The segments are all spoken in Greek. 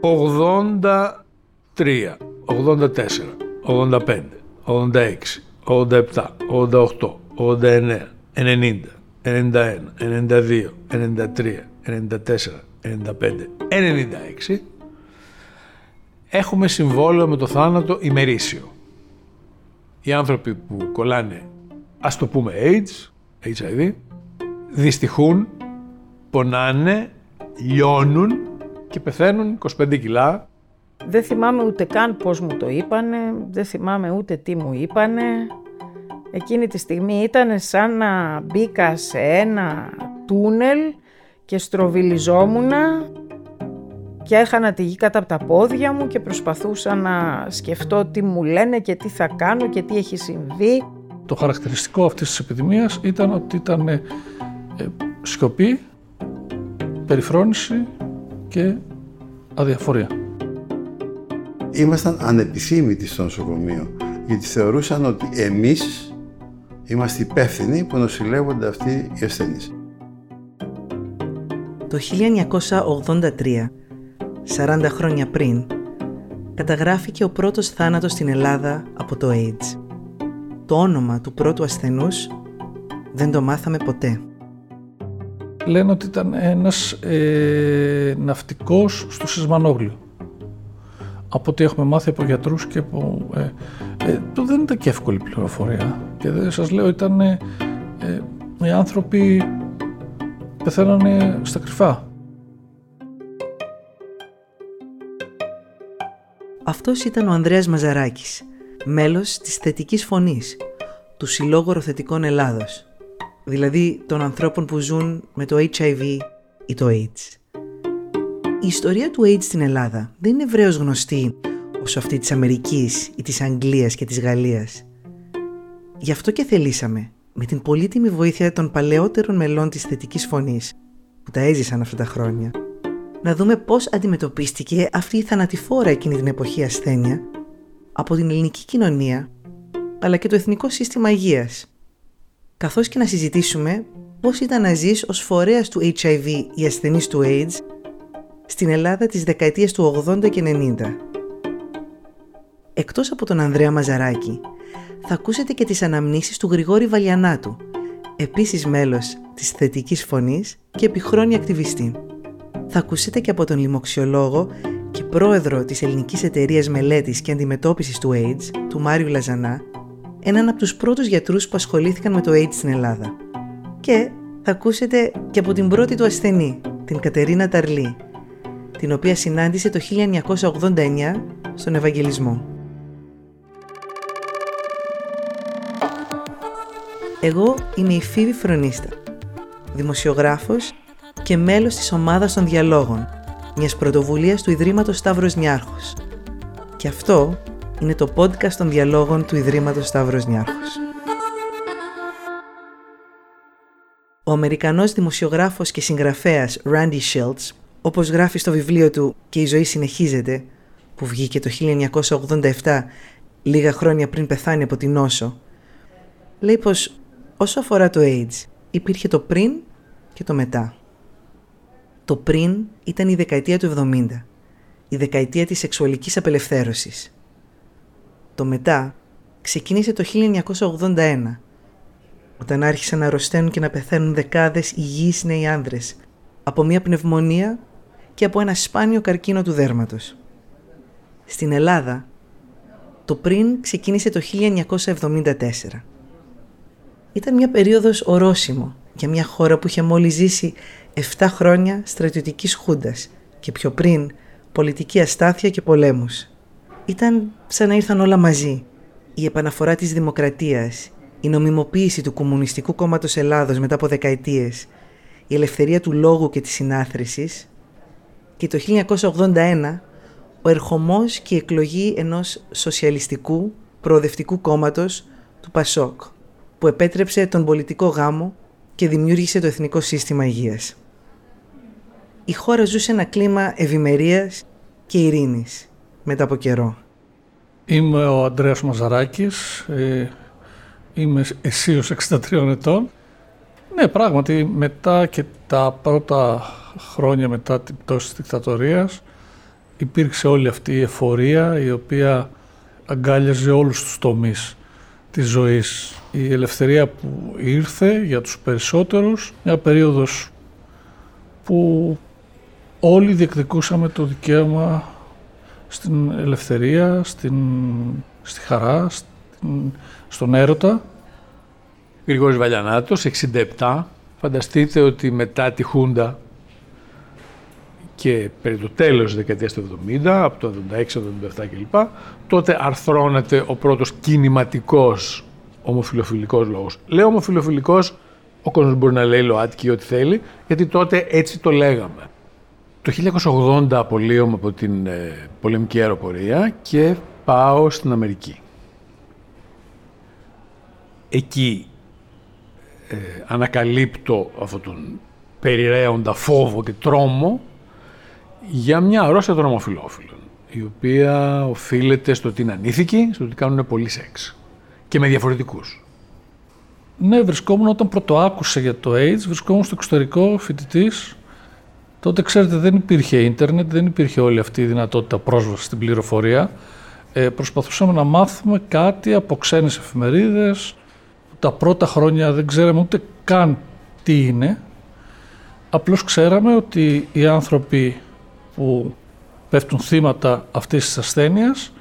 83, 84, 85, 86, 87, 88, 89, 90, 91, 92, 93, 94, 95, 96 έχουμε συμβόλαιο με το θάνατο ημερήσιο. Οι άνθρωποι που κολλάνε, ας το πούμε AIDS, HIV, δυστυχούν, πονάνε, λιώνουν και πεθαίνουν 25 κιλά. Δεν θυμάμαι ούτε καν πώς μου το είπανε, δεν θυμάμαι ούτε τι μου είπανε. Εκείνη τη στιγμή ήταν σαν να μπήκα σε ένα τούνελ και στροβιλιζόμουν και έχανα τη γη κάτω από τα πόδια μου και προσπαθούσα να σκεφτώ τι μου λένε και τι θα κάνω και τι έχει συμβεί. Το χαρακτηριστικό αυτής της επιδημίας ήταν ότι ήταν ε, σιωπή, περιφρόνηση και αδιαφορία. Ήμασταν ανεπιθύμητοι στο νοσοκομείο γιατί θεωρούσαν ότι εμείς είμαστε υπεύθυνοι που νοσηλεύονται αυτοί οι ασθενείς. Το 1983, 40 χρόνια πριν, καταγράφηκε ο πρώτος θάνατος στην Ελλάδα από το AIDS. Το όνομα του πρώτου ασθενούς δεν το μάθαμε ποτέ. Λένε ότι ήταν ένας ε, ναυτικός στο Σισμανόγλιο. Από ό,τι έχουμε μάθει από γιατρούς και από... Ε, ε, το δεν ήταν και εύκολη πληροφορία. Και δεν σας λέω ήταν... Ε, οι άνθρωποι πεθαίνανε στα κρυφά. Αυτός ήταν ο Ανδρέας Μαζαράκης, μέλος της θετικής φωνής, του Συλλόγου Οροθετικών Ελλάδος, δηλαδή των ανθρώπων που ζουν με το HIV ή το AIDS. Η ιστορία του AIDS στην Ελλάδα δεν είναι ευρέως γνωστή όσο αυτή της Αμερικής ή της Αγγλίας και της Γαλλίας. Γι' αυτό και θελήσαμε, με την πολύτιμη βοήθεια των παλαιότερων μελών της θετικής φωνής, που τα έζησαν αυτά τα χρόνια, να δούμε πώς αντιμετωπίστηκε αυτή η θανατηφόρα εκείνη την εποχή ασθένεια από την ελληνική κοινωνία αλλά και το Εθνικό Σύστημα Υγείας καθώς και να συζητήσουμε πώς ήταν να ζεις ως φορέας του HIV ή ασθενής του AIDS στην Ελλάδα της δεκαετίας του 80 και 90. Εκτός από τον Ανδρέα Μαζαράκη, θα ακούσετε και τις αναμνήσεις του Γρηγόρη Βαλιανάτου, επίσης μέλος της θετικής φωνής και επιχρόνια ακτιβιστή θα ακούσετε και από τον λοιμοξιολόγο και πρόεδρο της Ελληνικής Εταιρείας Μελέτης και Αντιμετώπισης του AIDS, του Μάριου Λαζανά, έναν από τους πρώτους γιατρούς που ασχολήθηκαν με το AIDS στην Ελλάδα. Και θα ακούσετε και από την πρώτη του ασθενή, την Κατερίνα Ταρλή, την οποία συνάντησε το 1989 στον Ευαγγελισμό. Εγώ είμαι η Φίβη Φρονίστα, δημοσιογράφος και μέλος της ομάδας των διαλόγων, μιας πρωτοβουλίας του Ιδρύματος Σταύρος Νιάρχος. Και αυτό είναι το podcast των διαλόγων του Ιδρύματος Σταύρος Νιάρχος. Ο Αμερικανός δημοσιογράφος και συγγραφέας Randy Shilts, όπως γράφει στο βιβλίο του «Και η ζωή συνεχίζεται», που βγήκε το 1987, λίγα χρόνια πριν πεθάνει από την νόσο, λέει πως όσο αφορά το AIDS, υπήρχε το πριν και το μετά. Το πριν ήταν η δεκαετία του 70, η δεκαετία της σεξουαλικής απελευθέρωσης. Το μετά ξεκίνησε το 1981, όταν άρχισαν να αρρωσταίνουν και να πεθαίνουν δεκάδες υγιείς νέοι άνδρες από μια πνευμονία και από ένα σπάνιο καρκίνο του δέρματος. Στην Ελλάδα, το πριν ξεκίνησε το 1974. Ήταν μια περίοδος ορόσημο για μια χώρα που είχε μόλις ζήσει 7 χρόνια στρατιωτικής χούντας και πιο πριν πολιτική αστάθεια και πολέμους. Ήταν σαν να ήρθαν όλα μαζί. Η επαναφορά της δημοκρατίας, η νομιμοποίηση του Κομμουνιστικού Κόμματος Ελλάδος μετά από δεκαετίες, η ελευθερία του λόγου και της συνάθρησης και το 1981 ο ερχομός και η εκλογή ενός σοσιαλιστικού προοδευτικού κόμματος του Πασόκ που επέτρεψε τον πολιτικό γάμο και δημιούργησε το Εθνικό Σύστημα Υγείας η χώρα ζούσε ένα κλίμα ευημερίας και ειρήνης μετά από καιρό. Είμαι ο Ανδρέας Μαζαράκης, ε, είμαι αισίως 63 ετών. Ναι, πράγματι, μετά και τα πρώτα χρόνια μετά την πτώση της δικτατορίας, υπήρξε όλη αυτή η εφορία η οποία αγκάλιαζε όλους τους τομείς της ζωής. Η ελευθερία που ήρθε για τους περισσότερους, μια περίοδος που όλοι διεκδικούσαμε το δικαίωμα στην ελευθερία, στην, στη χαρά, στην, στον έρωτα. Γρηγόρης Βαλιανάτος, 67. Φανταστείτε ότι μετά τη Χούντα και περί το τέλος της δεκαετίας του 70, από το 76, το 77 κλπ, τότε αρθρώνεται ο πρώτος κινηματικός ομοφιλοφιλικός λόγος. Λέω ομοφιλοφιλικός, ο κόσμος μπορεί να λέει ΛΟΑΤΚΙ ό,τι θέλει, γιατί τότε έτσι το λέγαμε. Το 1980 απολύομαι από την ε, πολεμική αεροπορία και πάω στην Αμερική. Εκεί ε, ανακαλύπτω αυτόν τον περιραίοντα φόβο και τρόμο για μια αρρώστια των ομοφυλόφιλων, η οποία οφείλεται στο ότι είναι ανήθικοι, στο ότι κάνουν πολύ σεξ και με διαφορετικούς. Ναι, βρισκόμουν όταν πρώτο άκουσα για το AIDS, βρισκόμουν στο εξωτερικό φοιτητής. Τότε, ξέρετε, δεν υπήρχε ίντερνετ, δεν υπήρχε όλη αυτή η δυνατότητα πρόσβασης στην πληροφορία. Ε, προσπαθούσαμε να μάθουμε κάτι από ξένες εφημερίδες. Τα πρώτα χρόνια δεν ξέραμε ούτε καν τι είναι. Απλώς ξέραμε ότι οι άνθρωποι που πέφτουν θύματα αυτής της ασθένειας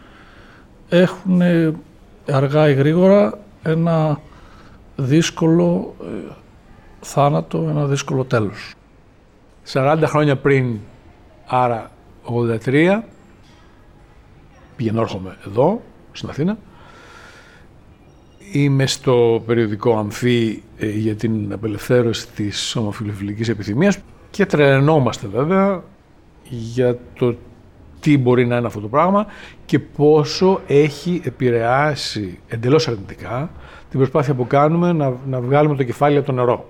έχουν αργά ή γρήγορα ένα δύσκολο ε, θάνατο, ένα δύσκολο τέλος. 40 χρόνια πριν, άρα 83, πηγαίνω έρχομαι εδώ, στην Αθήνα, είμαι στο περιοδικό Αμφί ε, για την απελευθέρωση της ομοφιλοφιλικής επιθυμίας και τρελαινόμαστε βέβαια για το τι μπορεί να είναι αυτό το πράγμα και πόσο έχει επηρεάσει εντελώς αρνητικά την προσπάθεια που κάνουμε να, να βγάλουμε το κεφάλι από το νερό.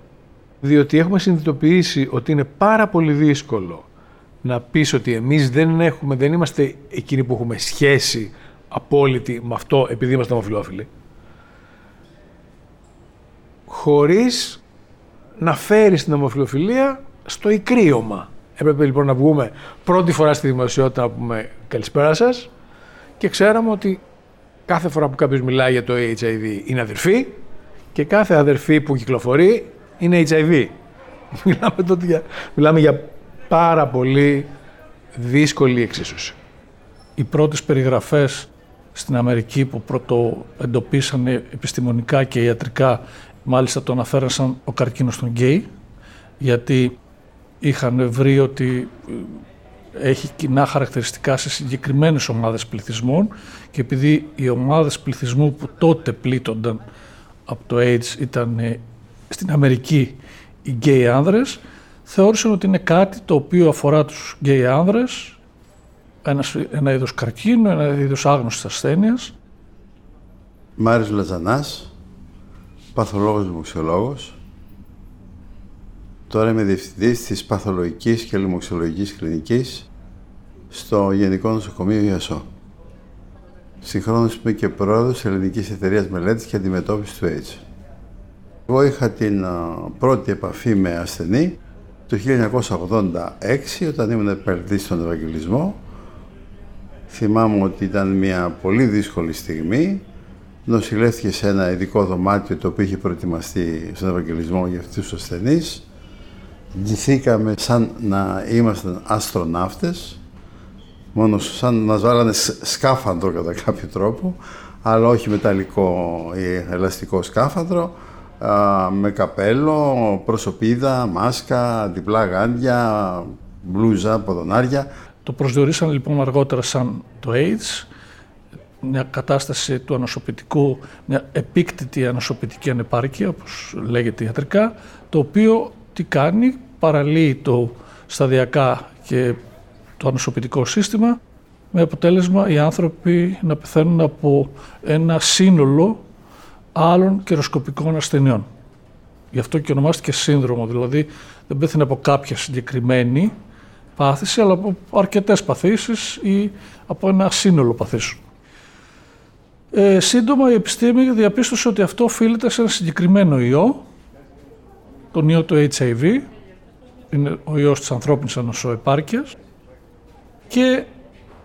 Διότι έχουμε συνειδητοποιήσει ότι είναι πάρα πολύ δύσκολο να πεις ότι εμείς δεν, έχουμε, δεν είμαστε εκείνοι που έχουμε σχέση απόλυτη με αυτό επειδή είμαστε ομοφυλόφιλοι. Χωρίς να φέρεις την ομοφιλοφιλία στο ικρίωμα. Έπρεπε λοιπόν να βγούμε πρώτη φορά στη δημοσιότητα να πούμε καλησπέρα σας και ξέραμε ότι κάθε φορά που κάποιος μιλάει για το HIV είναι αδερφή και κάθε αδερφή που κυκλοφορεί είναι HIV. Μιλάμε, τότε για, μιλάμε για πάρα πολύ δύσκολη εξίσωση. Οι πρώτες περιγραφές στην Αμερική που πρώτο εντοπίσανε επιστημονικά και ιατρικά μάλιστα το αναφέραν σαν ο καρκίνος των γκέι γιατί είχαν βρει ότι ε, έχει κοινά χαρακτηριστικά σε συγκεκριμένες ομάδες πληθυσμών και επειδή οι ομάδες πληθυσμού που τότε πλήττονταν από το AIDS ήταν ε, στην Αμερική οι γκέι άνδρες, θεώρησαν ότι είναι κάτι το οποίο αφορά τους γκέι άνδρες, ένας, ένα είδος καρκίνου, ένα είδος άγνωστης ασθένειας. Μάριος Λαζανάς, παθολόγος λοιμωξιολόγος, Τώρα είμαι διευθυντής της παθολογικής και λοιμωξιολογικής κλινικής στο Γενικό Νοσοκομείο Ιασό. Συγχρόνως είμαι και πρόεδρος Ελληνικής Εταιρείας Μελέτης και Αντιμετώπισης του AIDS. Εγώ είχα την πρώτη επαφή με ασθενή το 1986 όταν ήμουν επερδής στον Ευαγγελισμό. Θυμάμαι ότι ήταν μια πολύ δύσκολη στιγμή. Νοσηλεύτηκε σε ένα ειδικό δωμάτιο το οποίο είχε προετοιμαστεί στον Ευαγγελισμό για αυτούς τους ασθενείς ντυθήκαμε σαν να ήμασταν αστροναύτες, μόνο σαν να μας βάλανε σκάφαντρο κατά κάποιο τρόπο, αλλά όχι μεταλλικό ή ελαστικό σκάφαντρο, με καπέλο, προσωπίδα, μάσκα, διπλά γάντια, μπλούζα, ποδονάρια. Το προσδιορίσαν λοιπόν αργότερα σαν το AIDS, μια κατάσταση του ανοσοποιητικού, μια επίκτητη ανοσοποιητική ανεπάρκεια, όπως λέγεται ιατρικά, το οποίο τι κάνει, παραλύει το σταδιακά και το ανοσοποιητικό σύστημα με αποτέλεσμα οι άνθρωποι να πεθαίνουν από ένα σύνολο άλλων καιροσκοπικών ασθενειών. Γι' αυτό και ονομάστηκε σύνδρομο, δηλαδή δεν πέθανε από κάποια συγκεκριμένη πάθηση, αλλά από αρκετές παθήσεις ή από ένα σύνολο παθήσεων. Ε, σύντομα η επιστήμη διαπίστωσε ότι αυτό οφείλεται σε ένα συγκεκριμένο ιό, τον ιό του HIV, είναι ο ιός της ανθρώπινης ανοσοεπάρκειας και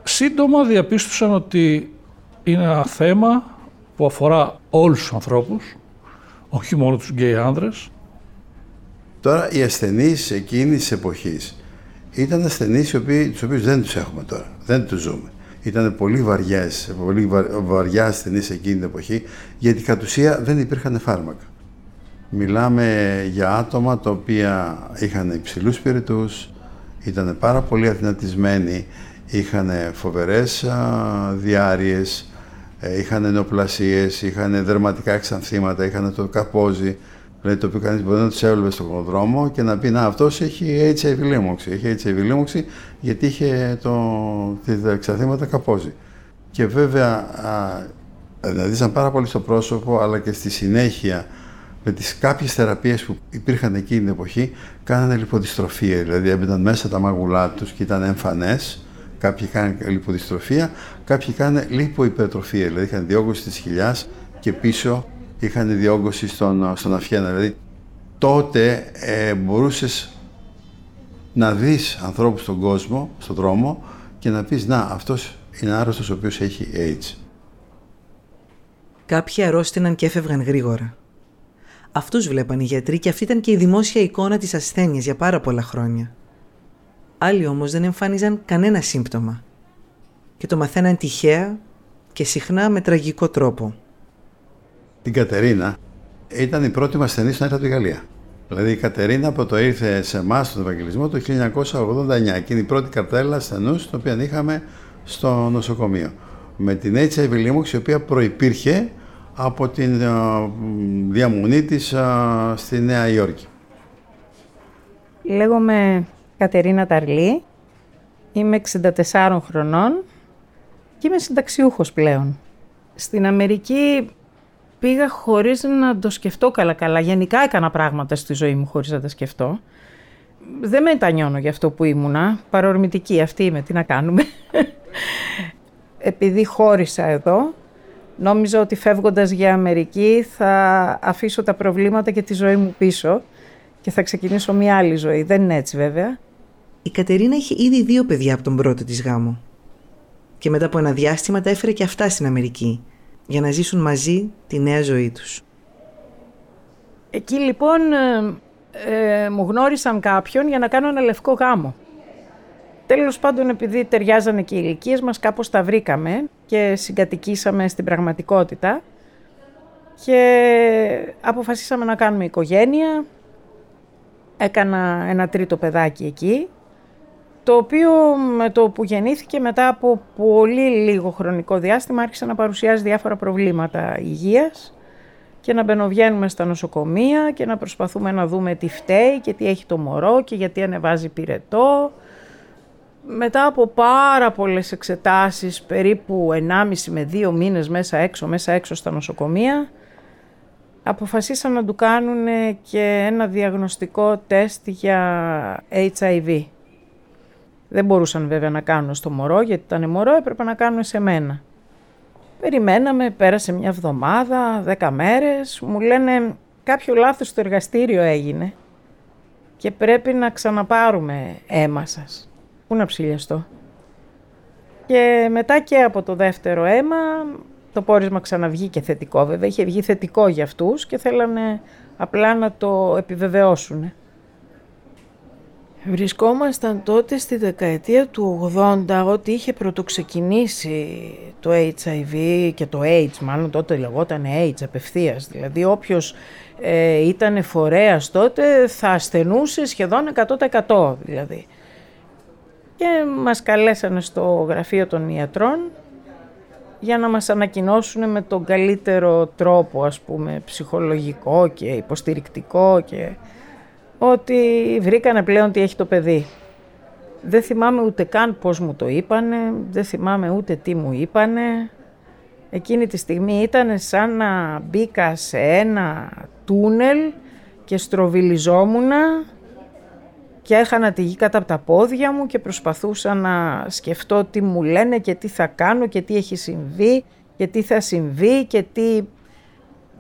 σύντομα διαπίστωσαν ότι είναι ένα θέμα που αφορά όλους τους ανθρώπους, όχι μόνο τους γκέι άνδρες. Τώρα οι ασθενείς εκείνης της εποχής ήταν ασθενείς οι οποίοι, τους οποίους δεν τους έχουμε τώρα, δεν τους ζούμε. Ήταν πολύ βαριές, πολύ βαριά ασθενείς εκείνη την εποχή, γιατί κατ' ουσία δεν υπήρχαν φάρμακα. Μιλάμε για άτομα τα οποία είχαν υψηλούς πυρητούς, ήταν πάρα πολύ αθηνατισμένοι, είχαν φοβερές διάρειες, ε, είχαν νεοπλασίες, είχαν δερματικά εξανθήματα, είχαν το καπόζι, δηλαδή το οποίο κανείς μπορεί να τους έβλεπε στον δρόμο και να πει να αυτός έχει HIV λίμωξη, έχει HIV λίμωξη γιατί είχε το, τα εξανθήματα καπόζι. Και βέβαια, δηλαδή ήταν πάρα πολύ στο πρόσωπο, αλλά και στη συνέχεια με τις κάποιες θεραπείες που υπήρχαν εκείνη την εποχή, κάνανε λιποδιστροφία, δηλαδή έμπαιναν μέσα τα μάγουλά τους και ήταν εμφανές, κάποιοι είχαν λιποδιστροφία, κάποιοι είχαν λιποϊπερτροφία, δηλαδή είχαν διόγκωση της χιλιάς και πίσω είχαν διόγκωση στον, στον αυχένα. Δηλαδή τότε ε, μπορούσες να δεις ανθρώπους στον κόσμο, στον δρόμο και να πεις «Να, αυτός είναι άρρωστος ο οποίος έχει AIDS». Κάποιοι αρρώστηναν και έφευγαν γρήγορα. Αυτούς βλέπαν οι γιατροί και αυτή ήταν και η δημόσια εικόνα της ασθένειας για πάρα πολλά χρόνια. Άλλοι όμως δεν εμφάνιζαν κανένα σύμπτωμα και το μαθαίναν τυχαία και συχνά με τραγικό τρόπο. Την Κατερίνα ήταν η πρώτη μας ασθενής να έρθει από τη Γαλλία. Δηλαδή η Κατερίνα που το ήρθε σε εμάς στον Ευαγγελισμό το 1989 και είναι η πρώτη καρτέλα ασθενούς την οποία είχαμε στο νοσοκομείο. Με την HIV λίμωξη η οποία προϋπήρχε από την ε, διαμονή της ε, στη Νέα Υόρκη. Λέγομαι Κατερίνα Ταρλή, είμαι 64 χρονών και είμαι συνταξιούχος πλέον. Στην Αμερική πήγα χωρίς να το σκεφτώ καλά-καλά. Γενικά έκανα πράγματα στη ζωή μου χωρίς να τα σκεφτώ. Δεν μετανιώνω για αυτό που ήμουνα. Παρορμητική αυτή είμαι, τι να κάνουμε. Επειδή χώρισα εδώ, Νόμιζα ότι φεύγοντας για Αμερική θα αφήσω τα προβλήματα και τη ζωή μου πίσω και θα ξεκινήσω μια άλλη ζωή. Δεν είναι έτσι βέβαια. Η Κατερίνα είχε ήδη δύο παιδιά από τον πρώτο της γάμο. Και μετά από ένα διάστημα τα έφερε και αυτά στην Αμερική για να ζήσουν μαζί τη νέα ζωή τους. Εκεί λοιπόν ε, ε μου γνώρισαν κάποιον για να κάνω ένα λευκό γάμο. Τέλος πάντων, επειδή ταιριάζανε και οι ηλικίες μας, κάπως τα βρήκαμε και συγκατοικήσαμε στην πραγματικότητα και αποφασίσαμε να κάνουμε οικογένεια. Έκανα ένα τρίτο παιδάκι εκεί, το οποίο με το που γεννήθηκε μετά από πολύ λίγο χρονικό διάστημα άρχισε να παρουσιάζει διάφορα προβλήματα υγείας και να μπαινοβγαίνουμε στα νοσοκομεία και να προσπαθούμε να δούμε τι φταίει και τι έχει το μωρό και γιατί ανεβάζει πυρετό μετά από πάρα πολλές εξετάσεις, περίπου 1,5 με 2 μήνες μέσα έξω, μέσα έξω στα νοσοκομεία, αποφασίσαν να του κάνουν και ένα διαγνωστικό τεστ για HIV. Δεν μπορούσαν βέβαια να κάνουν στο μωρό, γιατί ήταν μωρό, έπρεπε να κάνουν σε μένα. Περιμέναμε, πέρασε μια εβδομάδα, δέκα μέρες, μου λένε κάποιο λάθος στο εργαστήριο έγινε και πρέπει να ξαναπάρουμε αίμα σας. Πού να ψηλιαστώ. Και μετά και από το δεύτερο αίμα, το πόρισμα ξαναβγήκε θετικό βέβαια. Είχε βγει θετικό για αυτούς και θέλανε απλά να το επιβεβαιώσουν. Βρισκόμασταν τότε στη δεκαετία του 80 ότι είχε πρωτοξεκινήσει το HIV και το AIDS, μάλλον τότε λεγόταν AIDS απευθείας. Δηλαδή όποιος ε, ήταν φορέας τότε θα ασθενούσε σχεδόν 100% δηλαδή και μας καλέσανε στο γραφείο των ιατρών για να μας ανακοινώσουν με τον καλύτερο τρόπο, ας πούμε, ψυχολογικό και υποστηρικτικό και ότι βρήκανε πλέον τι έχει το παιδί. Δεν θυμάμαι ούτε καν πώς μου το είπανε, δεν θυμάμαι ούτε τι μου είπανε. Εκείνη τη στιγμή ήταν σαν να μπήκα σε ένα τούνελ και στροβιλιζόμουνα και έχανα τη γη κάτω από τα πόδια μου και προσπαθούσα να σκεφτώ τι μου λένε και τι θα κάνω και τι έχει συμβεί και τι θα συμβεί και τι...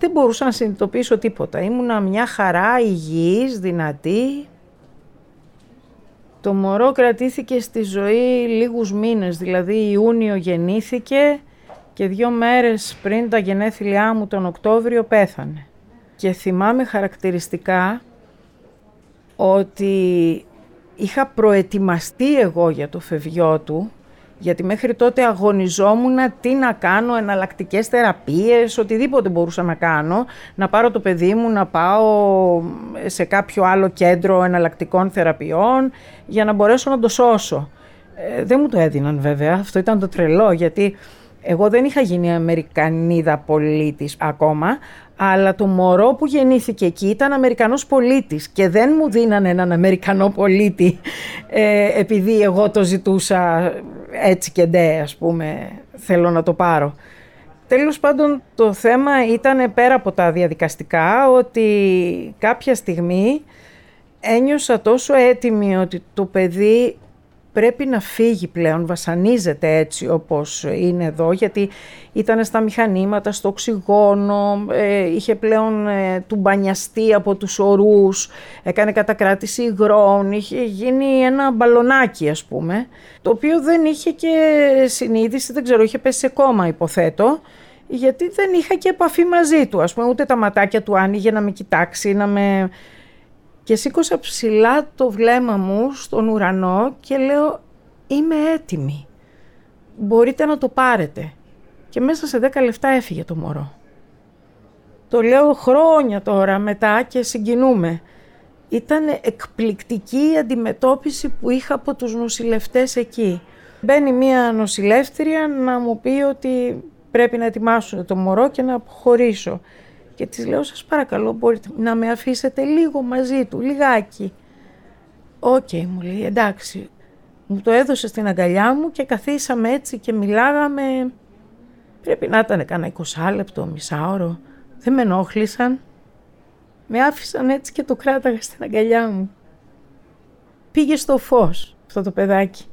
Δεν μπορούσα να συνειδητοποιήσω τίποτα. Ήμουνα μια χαρά υγιής, δυνατή. Το μωρό κρατήθηκε στη ζωή λίγους μήνες, δηλαδή Ιούνιο γεννήθηκε και δύο μέρες πριν τα γενέθλιά μου τον Οκτώβριο πέθανε. Και θυμάμαι χαρακτηριστικά ότι είχα προετοιμαστεί εγώ για το φευγιό του, γιατί μέχρι τότε αγωνιζόμουν τι να κάνω, εναλλακτικές θεραπείες, οτιδήποτε μπορούσα να κάνω, να πάρω το παιδί μου, να πάω σε κάποιο άλλο κέντρο εναλλακτικών θεραπείων για να μπορέσω να το σώσω. Ε, δεν μου το έδιναν βέβαια, αυτό ήταν το τρελό, γιατί εγώ δεν είχα γίνει Αμερικανίδα πολίτης ακόμα, αλλά το μωρό που γεννήθηκε εκεί ήταν Αμερικανός πολίτης και δεν μου δίνανε έναν Αμερικανό πολίτη ε, επειδή εγώ το ζητούσα έτσι και ντε, ας πούμε, θέλω να το πάρω. Τέλος πάντων το θέμα ήταν πέρα από τα διαδικαστικά ότι κάποια στιγμή ένιωσα τόσο έτοιμη ότι το παιδί πρέπει να φύγει πλέον, βασανίζεται έτσι όπως είναι εδώ, γιατί ήταν στα μηχανήματα, στο οξυγόνο, ε, είχε πλέον ε, του μπανιαστεί από τους ορούς, έκανε κατακράτηση υγρών, είχε γίνει ένα μπαλονάκι ας πούμε, το οποίο δεν είχε και συνείδηση, δεν ξέρω, είχε πέσει σε κόμμα υποθέτω, γιατί δεν είχα και επαφή μαζί του, ας πούμε, ούτε τα ματάκια του άνοιγε να με κοιτάξει, να με και σήκωσα ψηλά το βλέμμα μου στον ουρανό και λέω είμαι έτοιμη. Μπορείτε να το πάρετε. Και μέσα σε 10 λεπτά έφυγε το μωρό. Το λέω χρόνια τώρα μετά και συγκινούμε. Ήταν εκπληκτική η αντιμετώπιση που είχα από τους νοσηλευτές εκεί. Μπαίνει μία νοσηλεύτρια να μου πει ότι πρέπει να ετοιμάσουν το μωρό και να αποχωρήσω. Και της λέω, σας παρακαλώ, μπορείτε να με αφήσετε λίγο μαζί του, λιγάκι. Οκ, μου λέει, εντάξει. Μου το έδωσε στην αγκαλιά μου και καθίσαμε έτσι και μιλάγαμε. Πρέπει να ήταν κάνα 20 λεπτό, μισάωρο. Δεν με ενόχλησαν. Με άφησαν έτσι και το κράταγα στην αγκαλιά μου. Πήγε στο φως αυτό το παιδάκι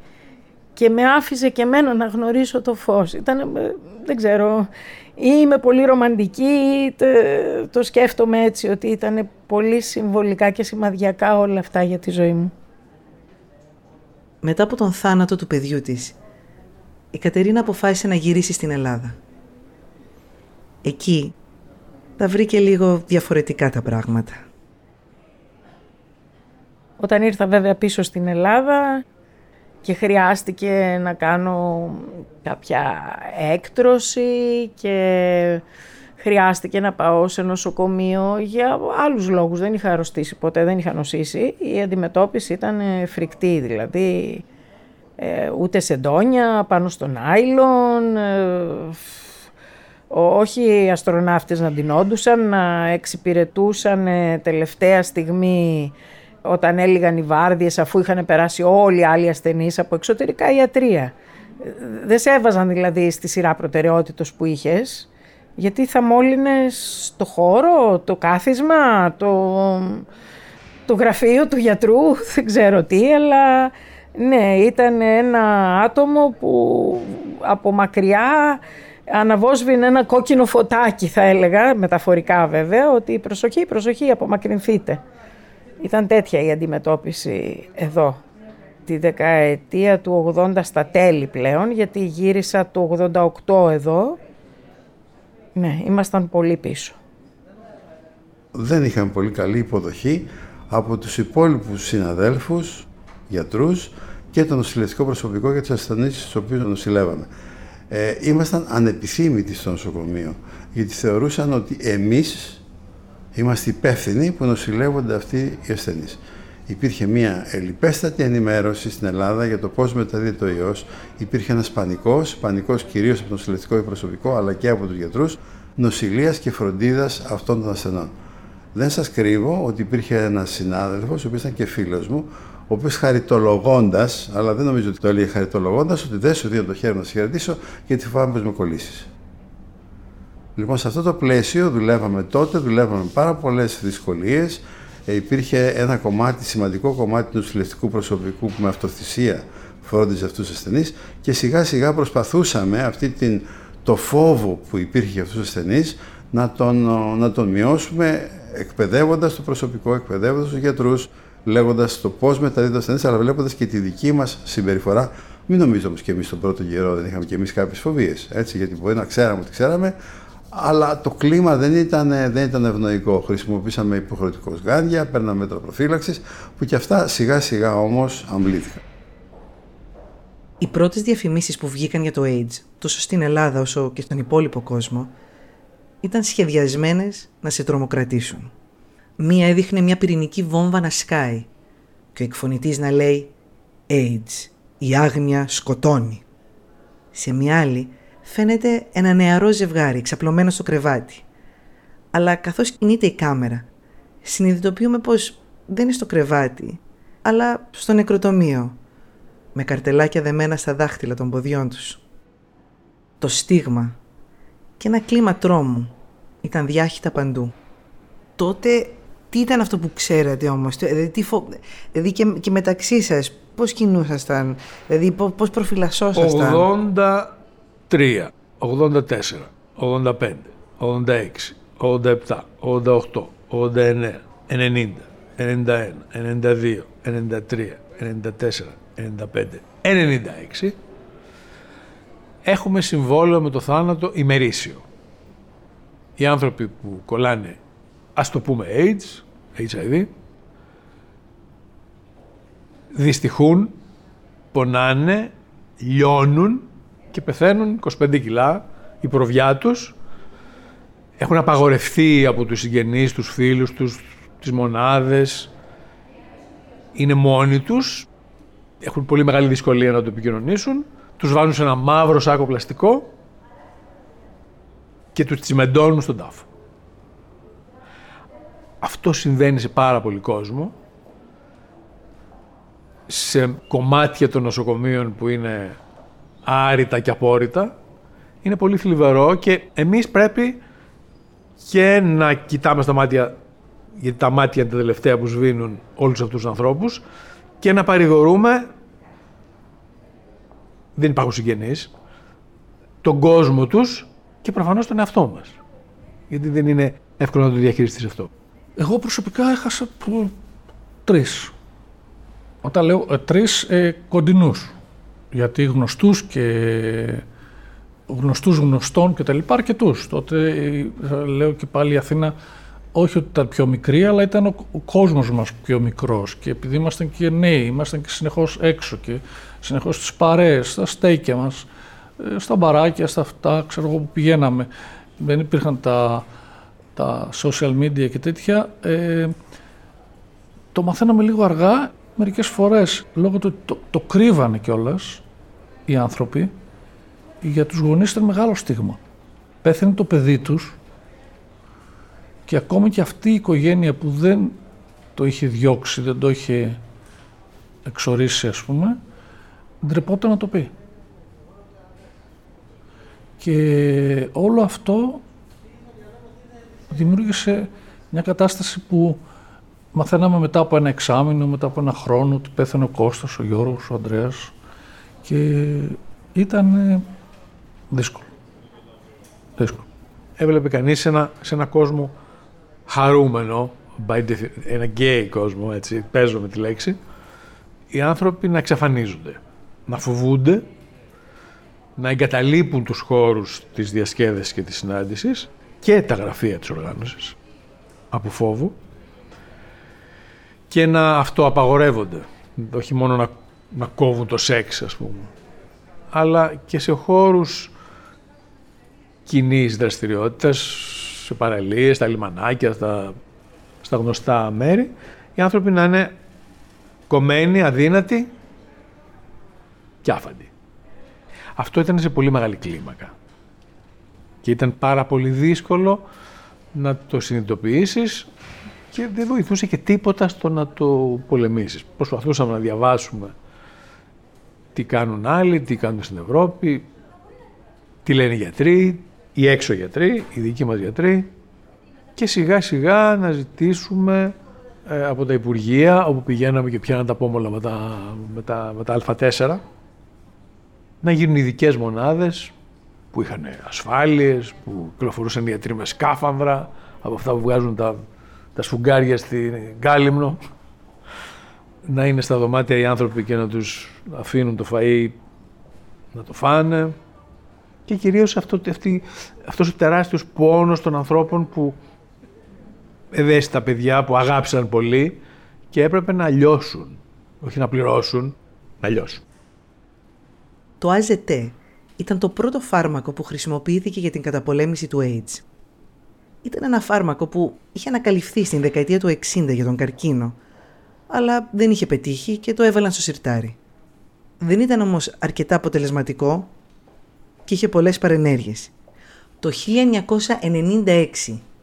και με άφησε και εμένα να γνωρίσω το φως. Ήταν, ε, δεν ξέρω, ή είμαι πολύ ρομαντική ή το σκέφτομαι έτσι ότι ήταν πολύ συμβολικά και σημαδιακά όλα αυτά για τη ζωή μου. Μετά από τον θάνατο του παιδιού της, η Κατερίνα αποφάσισε να γυρίσει στην Ελλάδα. Εκεί τα βρήκε λίγο διαφορετικά τα πράγματα. Όταν ήρθα βέβαια πίσω στην Ελλάδα, και χρειάστηκε να κάνω κάποια έκτρωση και χρειάστηκε να πάω σε νοσοκομείο για άλλους λόγους. Δεν είχα αρρωστήσει ποτέ, δεν είχα νοσήσει. Η αντιμετώπιση ήταν φρικτή, δηλαδή ε, ούτε σεντόνια πάνω στον άιλον, ε, όχι οι αστροναύτες να ντυνόντουσαν, να εξυπηρετούσαν τελευταία στιγμή όταν έλεγαν οι βάρδιες αφού είχαν περάσει όλοι οι άλλοι ασθενείς από εξωτερικά ιατρία. Δεν σε έβαζαν δηλαδή στη σειρά προτεραιότητος που είχες, γιατί θα μόλυνες το χώρο, το κάθισμα, το, το γραφείο του γιατρού, δεν ξέρω τι, αλλά ναι, ήταν ένα άτομο που από μακριά αναβόσβηνε ένα κόκκινο φωτάκι θα έλεγα, μεταφορικά βέβαια, ότι προσοχή, προσοχή, απομακρυνθείτε. Ήταν τέτοια η αντιμετώπιση εδώ. Τη δεκαετία του 80 στα τέλη πλέον, γιατί γύρισα το 88 εδώ. Ναι, ήμασταν πολύ πίσω. Δεν είχαμε πολύ καλή υποδοχή από τους υπόλοιπους συναδέλφους, γιατρούς και το νοσηλευτικό προσωπικό για τις ασθενείς στους οποίους νοσηλεύαμε. Ε, ήμασταν ανεπιθύμητοι στο νοσοκομείο, γιατί θεωρούσαν ότι εμείς είμαστε υπεύθυνοι που νοσηλεύονται αυτοί οι ασθενείς. Υπήρχε μια ελιπέστατη ενημέρωση στην Ελλάδα για το πώς μεταδίδεται ο ιός. Υπήρχε ένας πανικός, πανικός κυρίως από το νοσηλευτικό προσωπικό αλλά και από τους γιατρούς, νοσηλείας και φροντίδας αυτών των ασθενών. Δεν σας κρύβω ότι υπήρχε ένας συνάδελφος, ο οποίος ήταν και φίλος μου, ο οποίος χαριτολογώντας, αλλά δεν νομίζω ότι το έλεγε χαριτολογώντας, ότι δεν σου δίνω το χέρι να σε χαιρετήσω γιατί φοβάμαι πως με κολλήσεις. Λοιπόν, σε αυτό το πλαίσιο δουλεύαμε τότε, δουλεύαμε πάρα πολλές δυσκολίες. Ε, υπήρχε ένα κομμάτι, σημαντικό κομμάτι του νοσηλευτικού προσωπικού που με αυτοθυσία φρόντιζε αυτούς τους ασθενείς και σιγά σιγά προσπαθούσαμε αυτή την, το φόβο που υπήρχε για αυτούς τους ασθενείς να τον, να τον μειώσουμε εκπαιδεύοντας το προσωπικό, εκπαιδεύοντας τους γιατρούς, λέγοντας το πώς μεταδίδονται ασθενεί, αλλά βλέποντας και τη δική μας συμπεριφορά. Μην νομίζω όμως και εμείς τον πρώτο καιρό δεν είχαμε και εμείς κάποιες φοβίες. Γιατί μπορεί να ξέραμε ότι ξέραμε, αλλά το κλίμα δεν ήταν, δεν ήταν ευνοϊκό. Χρησιμοποίησαμε υποχρεωτικό γάντια, παίρναμε μέτρα προφύλαξης, που και αυτά σιγά σιγά όμως αμβλήθηκαν. Οι πρώτες διαφημίσεις που βγήκαν για το AIDS, τόσο στην Ελλάδα όσο και στον υπόλοιπο κόσμο, ήταν σχεδιασμένες να σε τρομοκρατήσουν. Μία έδειχνε μια πυρηνική βόμβα να σκάει και ο εκφωνητής να λέει AIDS, η άγνοια σκοτώνει. Σε μια άλλη φαίνεται ένα νεαρό ζευγάρι ξαπλωμένο στο κρεβάτι. Αλλά καθώς κινείται η κάμερα, συνειδητοποιούμε πως δεν είναι στο κρεβάτι, αλλά στο νεκροτομείο με καρτελάκια δεμένα στα δάχτυλα των ποδιών τους. Το στίγμα και ένα κλίμα τρόμου ήταν διάχυτα παντού. Τότε τι ήταν αυτό που ξέρατε όμως, δηλαδή, τι φο... δηλαδή και, και μεταξύ σας πώς κινούσασταν, δηλαδή πώς προφυλασσόσασταν; 83, 84, 85, 86, 87, 88, 89, 90, 91, 92, 93, 94, 95, 96 έχουμε συμβόλαιο με το θάνατο ημερήσιο. Οι άνθρωποι που κολλάνε, ας το πούμε AIDS, HIV, δυστυχούν, πονάνε, λιώνουν και πεθαίνουν 25 κιλά η προβιά τους έχουν απαγορευτεί από τους συγγενείς, τους φίλους τους, τις μονάδες είναι μόνοι τους έχουν πολύ μεγάλη δυσκολία να το επικοινωνήσουν, τους βάζουν σε ένα μαύρο σάκο πλαστικό και τους τσιμεντώνουν στον τάφο. Αυτό συμβαίνει σε πάρα πολύ κόσμο. Σε κομμάτια των νοσοκομείων που είναι άρρητα και απόρριτα. Είναι πολύ θλιβερό και εμείς πρέπει και να κοιτάμε στα μάτια, γιατί τα μάτια είναι τα τελευταία που σβήνουν όλους αυτούς τους ανθρώπους, και να παρηγορούμε, δεν υπάρχουν συγγενείς, τον κόσμο τους και προφανώς τον εαυτό μας. Γιατί δεν είναι εύκολο να το διαχειριστείς αυτό. Εγώ προσωπικά έχασα τρεις. Όταν λέω ε, τρεις ε, κοντινούς. Γιατί γνωστούς και γνωστούς γνωστών και τα λοιπά αρκετούς. Τότε ε, λέω και πάλι η Αθήνα όχι ότι ήταν πιο μικρή, αλλά ήταν ο, ο κόσμος μας πιο μικρός και επειδή ήμασταν και νέοι, ήμασταν και συνεχώς έξω και συνεχώς στις παρέες, στα στέκια μας, ε, στα μπαράκια, στα αυτά, ξέρω εγώ που πηγαίναμε. Δεν υπήρχαν τα, τα social media και τέτοια. Ε, το μαθαίναμε λίγο αργά, μερικές φορές, λόγω του ότι το, το κρύβανε κιόλας οι άνθρωποι, για τους γονείς ήταν μεγάλο στίγμα. Πέθανε το παιδί τους και ακόμα και αυτή η οικογένεια που δεν το είχε διώξει, δεν το είχε εξορίσει ας πούμε, ντρεπόταν να το πει. Και όλο αυτό δημιούργησε μια κατάσταση που μαθαίναμε μετά από ένα εξάμεινο, μετά από ένα χρόνο ότι πέθανε ο Κώστας, ο Γιώργος, ο Ανδρέας και ήταν δύσκολο. δύσκολο. Έβλεπε κανείς σε ένα, σε ένα κόσμο χαρούμενο, ένα γκέι κόσμο, έτσι, παίζω με τη λέξη, οι άνθρωποι να εξαφανίζονται, να φοβούνται, να εγκαταλείπουν τους χώρους της διασκέδασης και της συνάντησης και τα γραφεία της οργάνωσης από φόβου και να αυτοαπαγορεύονται, όχι μόνο να, να κόβουν το σεξ ας πούμε, αλλά και σε χώρους κοινής δραστηριότητας σε παραλίες, στα λιμανάκια, στα, στα γνωστά μέρη, οι άνθρωποι να είναι κομμένοι, αδύνατοι και άφαντοι. Αυτό ήταν σε πολύ μεγάλη κλίμακα. Και ήταν πάρα πολύ δύσκολο να το συνειδητοποιήσεις και δεν βοηθούσε και τίποτα στο να το πολεμήσεις. Προσπαθούσαμε να διαβάσουμε τι κάνουν άλλοι, τι κάνουν στην Ευρώπη, τι λένε οι γιατροί, οι έξω γιατροί, οι δικοί μας γιατροί και σιγά σιγά να ζητήσουμε ε, από τα Υπουργεία όπου πηγαίναμε και πιάναμε τα πόμολα με τα, με τα, με τα Α4 να γίνουν ειδικέ μονάδες που είχαν ασφάλειες, που κυκλοφορούσαν οι ιατροί με σκάφανδρα από αυτά που βγάζουν τα, τα σφουγγάρια στην Κάλυμνο να είναι στα δωμάτια οι άνθρωποι και να τους αφήνουν το φαΐ να το φάνε και κυρίως αυτό, αυτή, αυτός ο τεράστιος πόνος των ανθρώπων που ευαίσθητα παιδιά που αγάπησαν πολύ και έπρεπε να λιώσουν, όχι να πληρώσουν, να λιώσουν. Το AZT ήταν το πρώτο φάρμακο που χρησιμοποιήθηκε για την καταπολέμηση του AIDS. Ήταν ένα φάρμακο που είχε ανακαλυφθεί στην δεκαετία του 60 για τον καρκίνο, αλλά δεν είχε πετύχει και το έβαλαν στο σιρτάρι. Δεν ήταν όμως αρκετά αποτελεσματικό και είχε πολλές παρενέργειες. Το 1996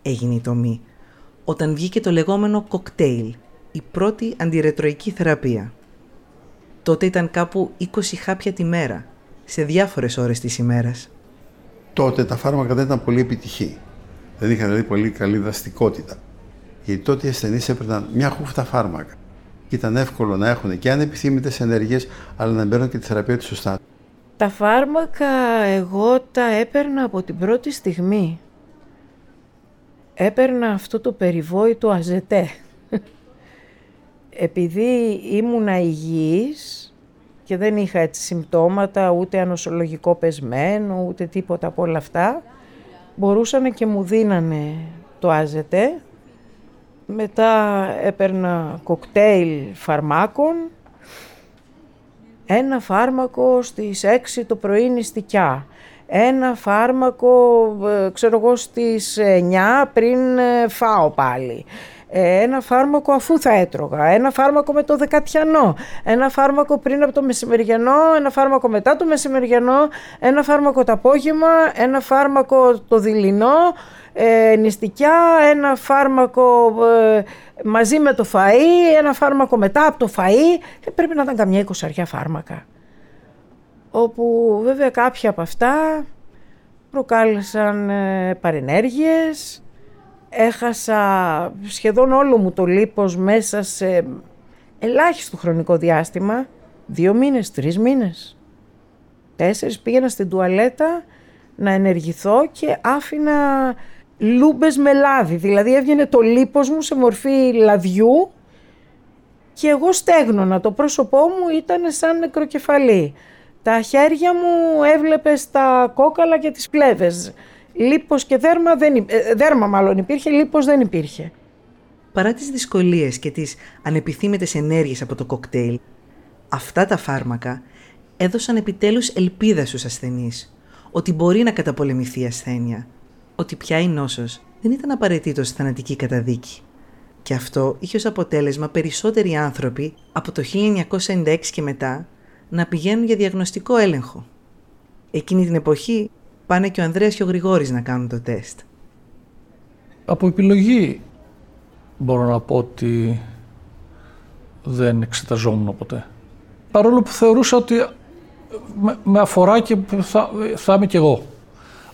έγινε η τομή, όταν βγήκε το λεγόμενο κοκτέιλ, η πρώτη αντιρετροϊκή θεραπεία. Τότε ήταν κάπου 20 χάπια τη μέρα, σε διάφορες ώρες της ημέρας. Τότε τα φάρμακα δεν ήταν πολύ επιτυχή. Δεν είχαν δηλαδή πολύ καλή δραστικότητα. Γιατί τότε οι ασθενείς έπαιρναν μια χούφτα φάρμακα. Και ήταν εύκολο να έχουν και ανεπιθύμητες ενέργειες, αλλά να μπαίνουν και τη θεραπεία τους σωστά. Τα φάρμακα εγώ τα έπαιρνα από την πρώτη στιγμή. Έπαιρνα αυτό το περιβόητο αζετέ. Επειδή ήμουνα υγιής και δεν είχα έτσι συμπτώματα, ούτε ανοσολογικό πεσμένο, ούτε τίποτα από όλα αυτά, μπορούσαν και μου δίνανε το άζετε. Μετά έπαιρνα κοκτέιλ φαρμάκων. Ένα φάρμακο στις 6 το πρωί νηστικιά. Ένα φάρμακο, ε, ξέρω εγώ, στις 9 πριν ε, φάω πάλι. Ε, ένα φάρμακο αφού θα έτρωγα, ένα φάρμακο με το δεκατιανό, ένα φάρμακο πριν από το μεσημεριανό, ένα φάρμακο μετά το μεσημεριανό, ένα φάρμακο το απόγευμα, ένα φάρμακο το δειλινό, ε, νηστικιά, ένα φάρμακο ε, μαζί με το φαΐ, ένα φάρμακο μετά από το φαΐ, ε, πρέπει να ήταν καμιά εικοσαριά φάρμακα. Όπου βέβαια κάποια από αυτά προκάλεσαν ε, παρενέργειες, έχασα σχεδόν όλο μου το λίπος μέσα σε ελάχιστο χρονικό διάστημα, δύο μήνες, τρεις μήνες, τέσσερις πήγαινα στην τουαλέτα να ενεργηθώ και άφηνα λούμπες με λάδι, δηλαδή έβγαινε το λίπος μου σε μορφή λαδιού και εγώ στέγνονα, το πρόσωπό μου ήταν σαν νεκροκεφαλή. Τα χέρια μου έβλεπε τα κόκαλα και τις πλέβες λίπος και δέρμα, δεν, ε, δέρμα μάλλον υπήρχε, λίπος δεν υπήρχε. Παρά τις δυσκολίες και τις ανεπιθύμητες ενέργειες από το κοκτέιλ, αυτά τα φάρμακα έδωσαν επιτέλους ελπίδα στους ασθενείς ότι μπορεί να καταπολεμηθεί η ασθένεια, ότι πια η νόσος δεν ήταν απαραίτητο θανατική καταδίκη. Και αυτό είχε ως αποτέλεσμα περισσότεροι άνθρωποι από το 1996 και μετά να πηγαίνουν για διαγνωστικό έλεγχο. Εκείνη την εποχή πάνε και ο Ανδρέας και ο Γρηγόρης να κάνουν το τεστ. Από επιλογή μπορώ να πω ότι δεν εξεταζόμουν ποτέ. Παρόλο που θεωρούσα ότι με, αφορά και θα, θα είμαι κι εγώ.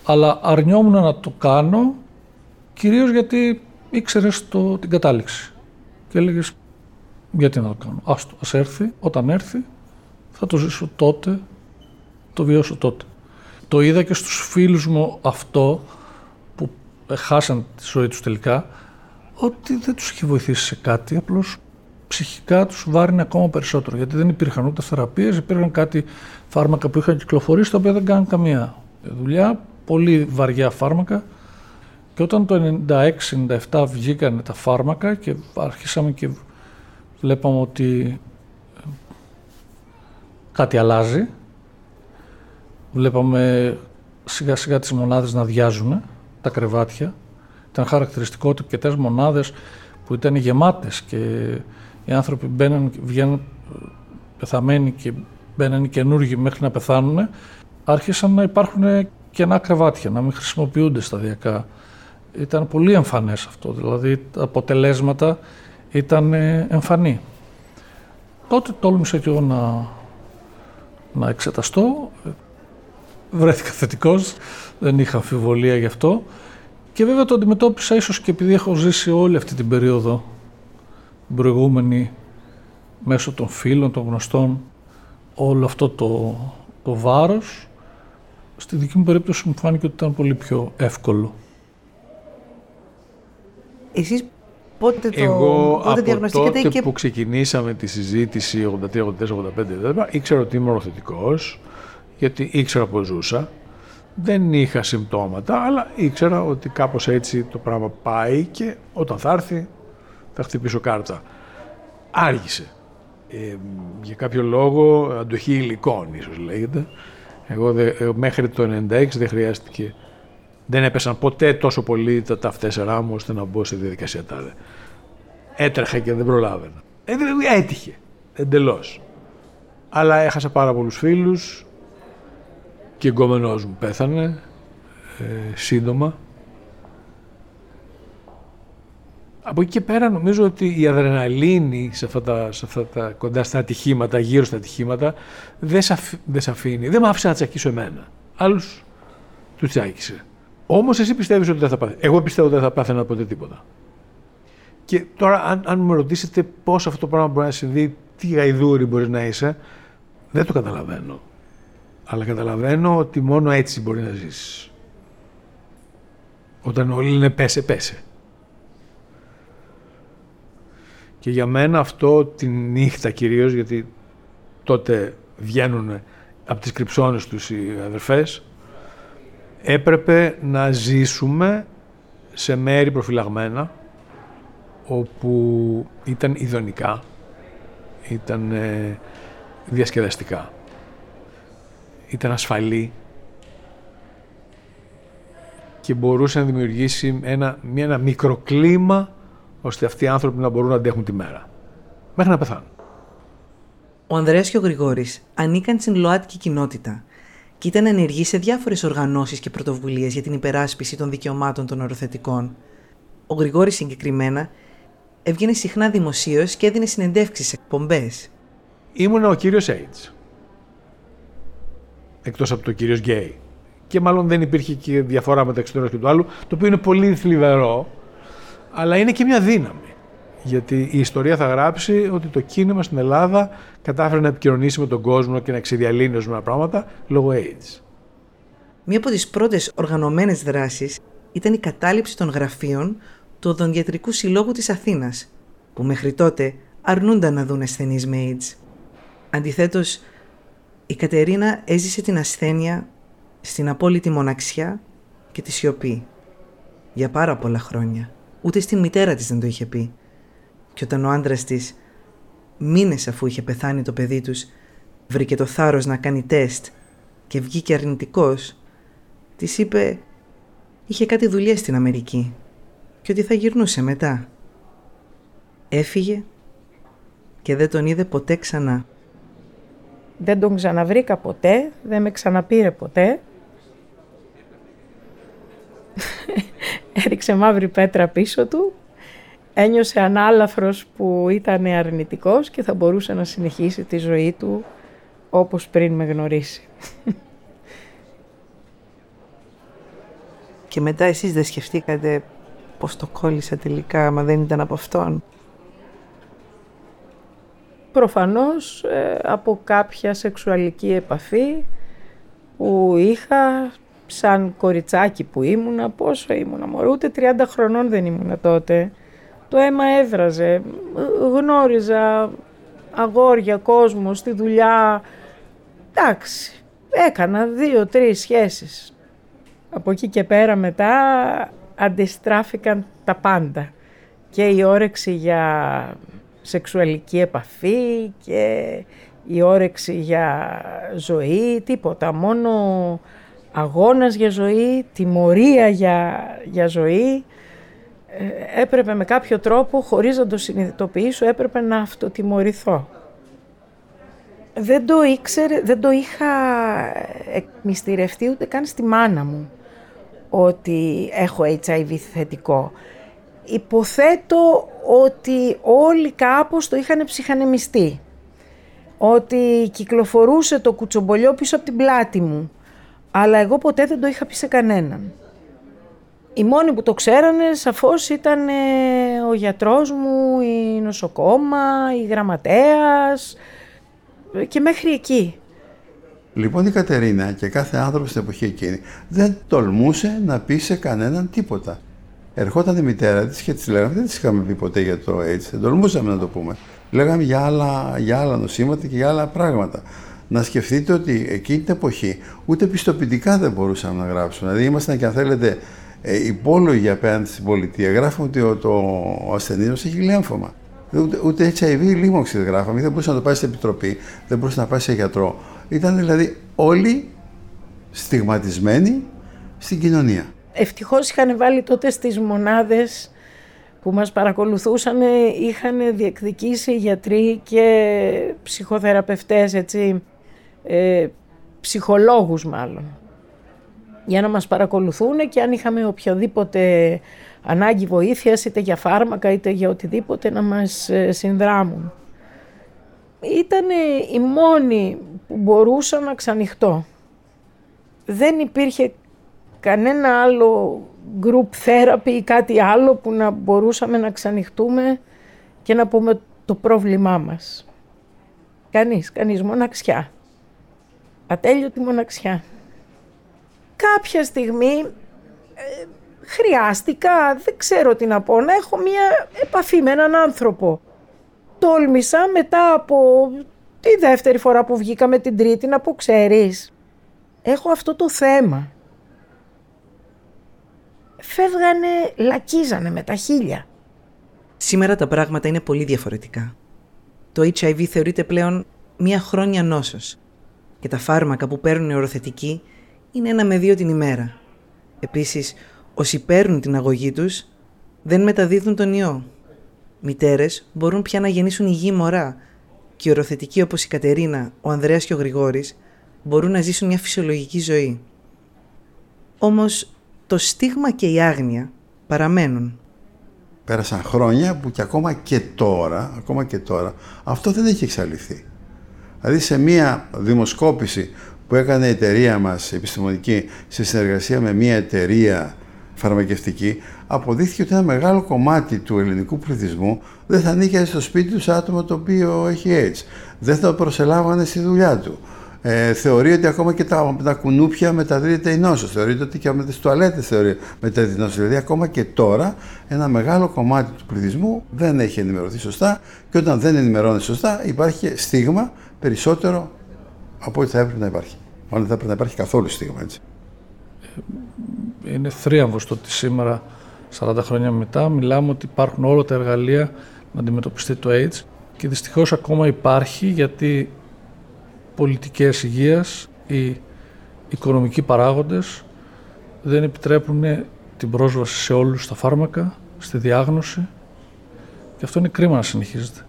Αλλά αρνιόμουν να το κάνω κυρίως γιατί ήξερες το, την κατάληξη. Και έλεγες γιατί να το κάνω; Άστο, ας έρθει, όταν έρθει θα το ζήσω τότε, το βιώσω τότε. Το είδα και στους φίλους μου αυτό που χάσαν τη ζωή τους τελικά, ότι δεν τους έχει βοηθήσει σε κάτι, απλώς ψυχικά τους βάρινε ακόμα περισσότερο, γιατί δεν υπήρχαν ούτε θεραπείες, υπήρχαν κάτι φάρμακα που είχαν κυκλοφορήσει, τα οποία δεν κάνουν καμία δουλειά, πολύ βαριά φάρμακα. Και όταν το 96-97 βγήκαν τα φάρμακα και αρχίσαμε και βλέπαμε ότι κάτι αλλάζει, Βλέπαμε σιγά σιγά τις μονάδες να διάζουν, τα κρεβάτια. Ήταν χαρακτηριστικό ότι αρκετέ μονάδες που ήταν γεμάτες και οι άνθρωποι μπαίναν, βγαίνουν πεθαμένοι και μπαίναν καινούργοι μέχρι να πεθάνουν, άρχισαν να υπάρχουν κενά κρεβάτια, να μην χρησιμοποιούνται σταδιακά. Ήταν πολύ εμφανές αυτό, δηλαδή τα αποτελέσματα ήταν εμφανή. Τότε τόλμησα και εγώ να, να εξεταστώ βρέθηκα θετικός, δεν είχα αμφιβολία γι' αυτό. Και βέβαια το αντιμετώπισα ίσως και επειδή έχω ζήσει όλη αυτή την περίοδο, την προηγούμενη, μέσω των φίλων, των γνωστών, όλο αυτό το, το βάρος, στη δική μου περίπτωση μου φάνηκε ότι ήταν πολύ πιο εύκολο. Εσείς Πότε το Εγώ πότε από τότε και... που ξεκινήσαμε τη συζήτηση 83, 84, 85, ήξερα ότι είμαι οροθετικός, γιατί ήξερα πως ζούσα. Δεν είχα συμπτώματα, αλλά ήξερα ότι κάπως έτσι το πράγμα πάει και όταν θα έρθει θα χτυπήσω κάρτα. Άργησε. Ε, για κάποιο λόγο αντοχή υλικών ίσως λέγεται. Εγώ δε, ε, μέχρι το 96 δεν χρειάστηκε, δεν έπεσαν ποτέ τόσο πολύ τα ταυτέσσερά μου ώστε να μπω σε διαδικασία τάδε. Έτρεχα και δεν προλάβαινα. Ε, έτυχε, εντελώς. Αλλά έχασα πάρα πολλούς φίλους και εγκόμενός μου πέθανε ε, σύντομα. Από εκεί και πέρα νομίζω ότι η αδρεναλίνη σε αυτά τα, σε αυτά τα κοντά στα ατυχήματα, γύρω στα ατυχήματα, δεν σε, δεν αφήνει, δεν με άφησε να τσακίσω εμένα. Άλλους τους τσάκισε. Όμως εσύ πιστεύεις ότι δεν θα πάθει. Εγώ πιστεύω ότι δεν θα πάθαινα ποτέ τίποτα. Και τώρα αν, αν με ρωτήσετε πώς αυτό το πράγμα μπορεί να συμβεί, τι γαϊδούρι μπορείς να είσαι, δεν το καταλαβαίνω. Αλλά καταλαβαίνω ότι μόνο έτσι μπορεί να ζήσεις. Όταν όλοι λένε πέσε, πέσε. Και για μένα αυτό τη νύχτα κυρίως, γιατί τότε βγαίνουν από τις κρυψώνες τους οι αδερφές, έπρεπε να ζήσουμε σε μέρη προφυλαγμένα, όπου ήταν ειδονικά, ήταν ε, διασκεδαστικά, ήταν ασφαλή και μπορούσε να δημιουργήσει ένα, μια, ένα μικροκλίμα ώστε αυτοί οι άνθρωποι να μπορούν να αντέχουν τη μέρα. Μέχρι να πεθάνουν. Ο Ανδρέας και ο Γρηγόρης ανήκαν στην ΛΟΑΤΚΙ κοινότητα και ήταν ενεργοί σε διάφορες οργανώσεις και πρωτοβουλίες για την υπεράσπιση των δικαιωμάτων των οροθετικών. Ο Γρηγόρης συγκεκριμένα έβγαινε συχνά δημοσίως και έδινε συνεντεύξεις σε εκπομπές. Ήμουν ο κύριος AIDS. Εκτός από το κύριος Γκέι. Και μάλλον δεν υπήρχε και διαφορά μεταξύ του ενός και του άλλου, το οποίο είναι πολύ θλιβερό, αλλά είναι και μια δύναμη. Γιατί η ιστορία θα γράψει ότι το κίνημα στην Ελλάδα κατάφερε να επικοινωνήσει με τον κόσμο και να ξεδιαλύνει ορισμένα πράγματα λόγω AIDS. Μία από τις πρώτες οργανωμένες δράσεις ήταν η κατάληψη των γραφείων του Οδοντιατρικού Συλλόγου της Αθήνας, που μέχρι τότε αρνούνταν να δουν ασθενείς με AIDS. Αντιθέτως, η Κατερίνα έζησε την ασθένεια στην απόλυτη μοναξιά και τη σιωπή για πάρα πολλά χρόνια. Ούτε στη μητέρα της δεν το είχε πει. Και όταν ο άντρας της, μήνες αφού είχε πεθάνει το παιδί τους, βρήκε το θάρρος να κάνει τεστ και βγήκε αρνητικός, της είπε είχε κάτι δουλειές στην Αμερική και ότι θα γυρνούσε μετά. Έφυγε και δεν τον είδε ποτέ ξανά. Δεν τον ξαναβρήκα ποτέ, δεν με ξαναπήρε ποτέ έριξε μαύρη πέτρα πίσω του, ένιωσε ανάλαφρος που ήταν αρνητικός και θα μπορούσε να συνεχίσει τη ζωή του όπως πριν με γνωρίσει. Και μετά εσείς δεν σκεφτήκατε πώς το κόλλησα τελικά, μα δεν ήταν από αυτόν; Προφανώς ε, από κάποια σεξουαλική επαφή που είχα σαν κοριτσάκι που ήμουνα, πόσο ήμουνα μωρό, ούτε 30 χρονών δεν ήμουνα τότε. Το αίμα έδραζε, γνώριζα αγόρια, κόσμος, στη δουλειά. Εντάξει, έκανα δύο-τρεις σχέσεις. Από εκεί και πέρα μετά αντιστράφηκαν τα πάντα. Και η όρεξη για σεξουαλική επαφή και η όρεξη για ζωή, τίποτα. Μόνο αγώνας για ζωή, τιμωρία για, για ζωή. Ε, έπρεπε με κάποιο τρόπο, χωρίς να το συνειδητοποιήσω, έπρεπε να αυτοτιμωρηθώ. Δεν το ήξερε, δεν το είχα εκμυστηρευτεί ούτε καν στη μάνα μου ότι έχω HIV θετικό. Υποθέτω ότι όλοι κάπως το είχαν ψυχανεμιστεί. Ότι κυκλοφορούσε το κουτσομπολιό πίσω από την πλάτη μου αλλά εγώ ποτέ δεν το είχα πει σε κανέναν. Οι μόνοι που το ξέρανε σαφώς ήταν ε, ο γιατρός μου, η νοσοκόμα, η γραμματέας και μέχρι εκεί. Λοιπόν η Κατερίνα και κάθε άνθρωπος στην εποχή εκείνη δεν τολμούσε να πει σε κανέναν τίποτα. Ερχόταν η μητέρα της και της λέγαμε, δεν της είχαμε πει ποτέ για το AIDS, δεν τολμούσαμε να το πούμε. Λέγαμε για άλλα, για άλλα νοσήματα και για άλλα πράγματα. Να σκεφτείτε ότι εκείνη την εποχή ούτε πιστοποιητικά δεν μπορούσαμε να γράψουμε. Δηλαδή ήμασταν και αν θέλετε ε, υπόλογοι απέναντι στην πολιτεία. Γράφουμε ότι ο, το, ο ασθενής μας έχει λέμφωμα. Ούτε, ούτε HIV λίμωξη δεν γράφαμε, δεν μπορούσε να το πάει σε επιτροπή, δεν μπορούσε να πάει σε γιατρό. Ήταν δηλαδή όλοι στιγματισμένοι στην κοινωνία. Ευτυχώς είχαν βάλει τότε στις μονάδες που μας παρακολουθούσαν, είχαν διεκδικήσει γιατροί και ψυχοθεραπευτές, έτσι, ε, ψυχολόγους μάλλον, για να μας παρακολουθούν και αν είχαμε οποιοδήποτε ανάγκη βοήθειας, είτε για φάρμακα είτε για οτιδήποτε, να μας ε, συνδράμουν. Ήταν οι μόνοι που μπορούσα να ξανοιχτώ. Δεν υπήρχε κανένα άλλο group therapy ή κάτι άλλο που να μπορούσαμε να ξανοιχτούμε και να πούμε το πρόβλημά μας. Κανείς, κανείς, μοναξιά. Ατέλειωτη μοναξιά. Κάποια στιγμή ε, χρειάστηκα, δεν ξέρω τι να πω, να έχω μία επαφή με έναν άνθρωπο. Τόλμησα μετά από τη δεύτερη φορά που βγήκαμε την τρίτη να πω ξέρεις, έχω αυτό το θέμα. Φεύγανε, λακίζανε με τα χίλια. Σήμερα τα πράγματα είναι πολύ διαφορετικά. Το HIV θεωρείται πλέον μία χρόνια νόσος και τα φάρμακα που παίρνουν οι οροθετικοί είναι ένα με δύο την ημέρα. Επίσης, όσοι παίρνουν την αγωγή τους δεν μεταδίδουν τον ιό. Μητέρες μπορούν πια να γεννήσουν υγιή μωρά και οι οροθετικοί όπως η Κατερίνα, ο Ανδρέας και ο Γρηγόρης μπορούν να ζήσουν μια φυσιολογική ζωή. Όμως το στίγμα και η άγνοια παραμένουν. Πέρασαν χρόνια που και ακόμα και τώρα, ακόμα και τώρα, αυτό δεν έχει εξαλειφθεί. Δηλαδή σε μία δημοσκόπηση που έκανε η εταιρεία μας επιστημονική σε συνεργασία με μία εταιρεία φαρμακευτική, αποδείχθηκε ότι ένα μεγάλο κομμάτι του ελληνικού πληθυσμού δεν θα ανήκει στο σπίτι τους σε άτομο το οποίο έχει AIDS. Δεν θα το προσελάβανε στη δουλειά του. Ε, θεωρεί ότι ακόμα και τα, τα κουνούπια μεταδίδεται η νόσο. Θεωρείται ότι και με τις τουαλέτες μεταδίδεται η νόσο. Δηλαδή, ακόμα και τώρα, ένα μεγάλο κομμάτι του πληθυσμού δεν έχει ενημερωθεί σωστά και όταν δεν ενημερώνει σωστά, υπάρχει στίγμα περισσότερο από ό,τι θα έπρεπε να υπάρχει. Μάλλον δεν θα έπρεπε να υπάρχει καθόλου στίγμα, έτσι είναι θρίαμβος το ότι σήμερα, 40 χρόνια μετά, μιλάμε ότι υπάρχουν όλα τα εργαλεία να αντιμετωπιστεί το AIDS και δυστυχώς ακόμα υπάρχει γιατί πολιτικές υγείας, οι οικονομικοί παράγοντες δεν επιτρέπουν την πρόσβαση σε όλους τα φάρμακα, στη διάγνωση και αυτό είναι κρίμα να συνεχίζεται.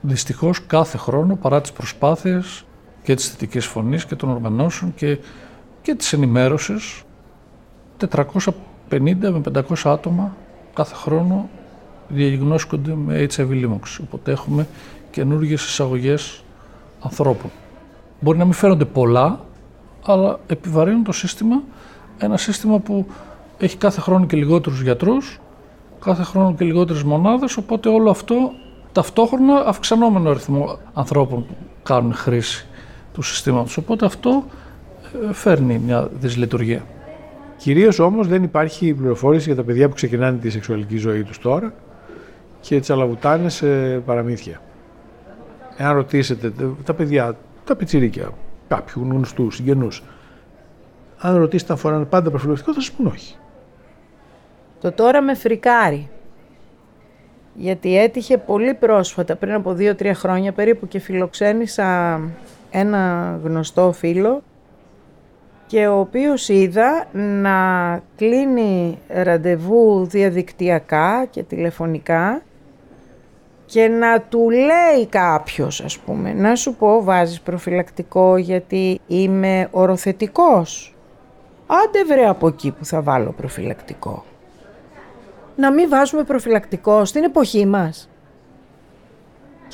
Δυστυχώς κάθε χρόνο παρά τις προσπάθειες και της θετικής φωνής και των οργανώσεων και, και της ενημέρωσης 450 με 500 άτομα κάθε χρόνο διαγνώσκονται με HIV λίμωξη. Οπότε έχουμε καινούργιες εισαγωγές ανθρώπων. Μπορεί να μην φαίνονται πολλά, αλλά επιβαρύνουν το σύστημα. Ένα σύστημα που έχει κάθε χρόνο και λιγότερους γιατρούς, κάθε χρόνο και λιγότερες μονάδες, οπότε όλο αυτό ταυτόχρονα αυξανόμενο αριθμό ανθρώπων που κάνουν χρήση του συστήματος. Οπότε αυτό ε, φέρνει μια δυσλειτουργία. Κυρίως όμως δεν υπάρχει πληροφόρηση για τα παιδιά που ξεκινάνε τη σεξουαλική ζωή τους τώρα και τσαλαβουτάνε σε παραμύθια. Εάν ρωτήσετε τα παιδιά, τα πιτσιρίκια, κάποιου γνωστού, συγγενούς, αν ρωτήσετε αν φοράνε πάντα προφυλακτικό, θα σας πούν όχι. Το τώρα με φρικάρει. Γιατί έτυχε πολύ πρόσφατα, πριν από δύο-τρία χρόνια περίπου, και φιλοξένησα ένα γνωστό φίλο και ο οποίος είδα να κλείνει ραντεβού διαδικτυακά και τηλεφωνικά και να του λέει κάποιος ας πούμε να σου πω βάζεις προφυλακτικό γιατί είμαι οροθετικός. Άντε βρε από εκεί που θα βάλω προφυλακτικό. Να μην βάζουμε προφυλακτικό στην εποχή μας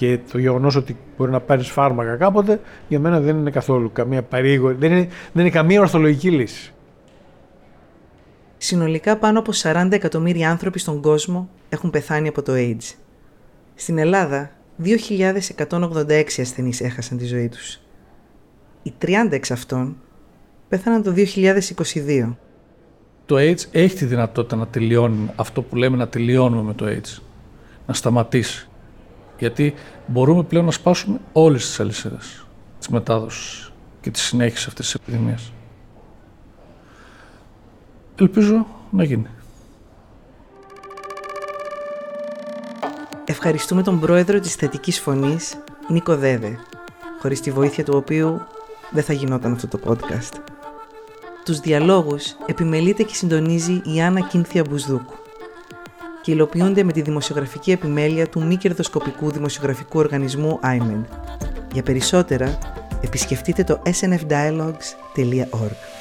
και το γεγονός ότι μπορεί να πάρεις φάρμακα κάποτε, για μένα δεν είναι καθόλου καμία παρήγορη, δεν είναι, δεν είναι καμία ορθολογική λύση. Συνολικά πάνω από 40 εκατομμύρια άνθρωποι στον κόσμο έχουν πεθάνει από το AIDS. Στην Ελλάδα, 2.186 ασθενείς έχασαν τη ζωή τους. Οι 30 εξ αυτών πέθαναν το 2022. το AIDS έχει τη δυνατότητα να τελειώνει αυτό που λέμε να τελειώνουμε με το AIDS. Να σταματήσει. Γιατί μπορούμε πλέον να σπάσουμε όλες τις αλυσίδες της μετάδοσης και της συνέχισης αυτής της επιδημίας. Ελπίζω να γίνει. Ευχαριστούμε τον πρόεδρο της θετικής φωνής, Νίκο Δέδε, χωρίς τη βοήθεια του οποίου δεν θα γινόταν αυτό το podcast. Τους διαλόγους επιμελείται και συντονίζει η Άννα Κίνθια Μπουσδούκου και υλοποιούνται με τη δημοσιογραφική επιμέλεια του μη κερδοσκοπικού δημοσιογραφικού οργανισμού IMED. Για περισσότερα, επισκεφτείτε το snfdialogues.org.